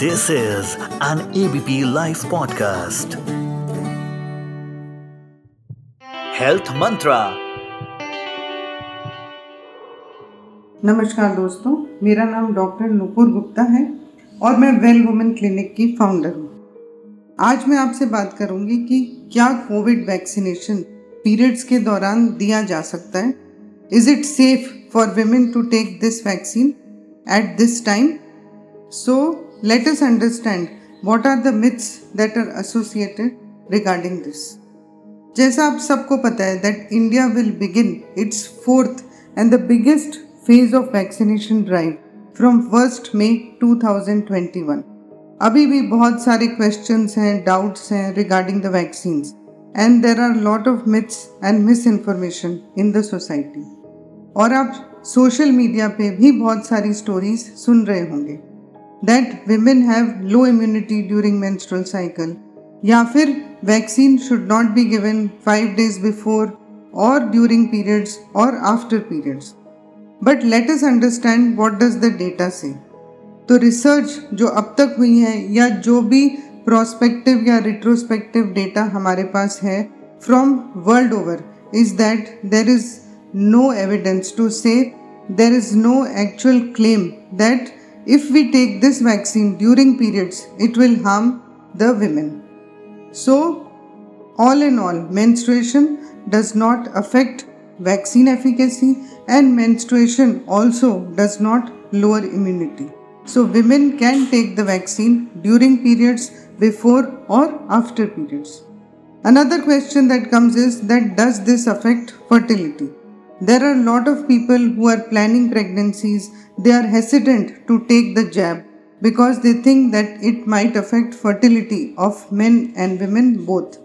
This is an ABP Life podcast. Health Mantra. नमस्कार दोस्तों, मेरा नाम डॉक्टर नुपुर गुप्ता है और मैं वेल वुमेन क्लिनिक की फाउंडर हूँ आज मैं आपसे बात करूँगी कि क्या कोविड वैक्सीनेशन पीरियड्स के दौरान दिया जा सकता है is it safe for women to take this vaccine at this time so let us understand what are the myths that are associated regarding this. जैसा आप सबको पता है that India will begin its fourth and the biggest phase of vaccination drive from first May 2021 अभी भी बहुत सारे questions हैं डाउट्स हैं regarding the vaccine and there are lot of myths and misinformation in the society और आप social media पे भी बहुत सारी स्टोरीज सुन रहे होंगे। That women have low immunity during menstrual cycle या फिर vaccine should not be given five days before और ड्यूरिंग पीरियड्स और after periods but let us understand what does the data say तो रिसर्च जो अब तक हुई है या जो भी प्रोस्पेक्टिव या रिट्रोस्पेक्टिव डेटा हमारे पास है from world over is that there is no evidence to say there is no actual claim that if we take this vaccine during periods, it will harm the women. So, all in all, menstruation does not affect vaccine efficacy, and menstruation also does not lower immunity. So, women can take the vaccine during periods, before or after periods. Another question that comes is that does this affect fertility? There are a lot of people who are planning pregnancies, they are hesitant to take the jab because they think that it might affect fertility of men and women both.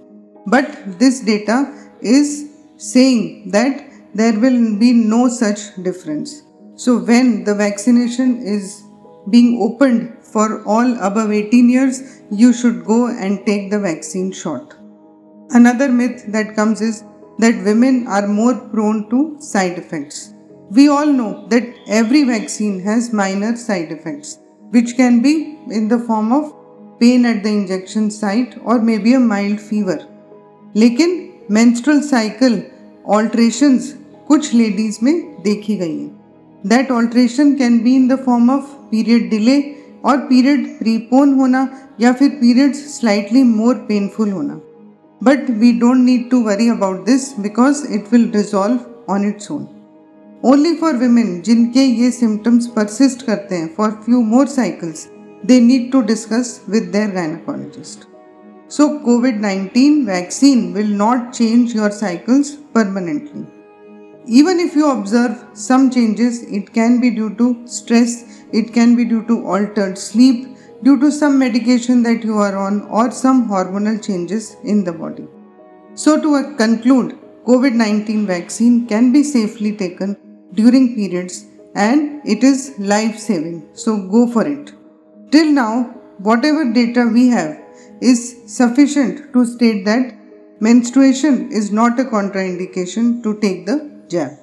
But this data is saying that there will be no such difference. So, when the vaccination is being opened for all above 18 years, you should go and take the vaccine shot. Another myth that comes is that women are more prone to side effects. We all know that every vaccine has minor side effects, which can be in the form of pain at the injection site or maybe a mild fever. लेकिन menstrual cycle alterations कुछ ladies में देखी गई हैं that alteration can be in the form of period delay और period prepone होना या फिर पीरियड्स स्लाइटली मोर पेनफुल होना but we don't need to worry about this because it will resolve on its own. Only for women जिनके ये symptoms persist करते हैं for few more cycles, they need to discuss with their gynecologist. So COVID-19 vaccine will not change your cycles permanently. Even if you observe some changes, it can be due to stress, it can be due to altered sleep, due to some medication that you are on or some hormonal changes in the body. So, to conclude, COVID 19 vaccine can be safely taken during periods and it is life saving. So, go for it. Till now, whatever data we have is sufficient to state that menstruation is not a contraindication to take the jab.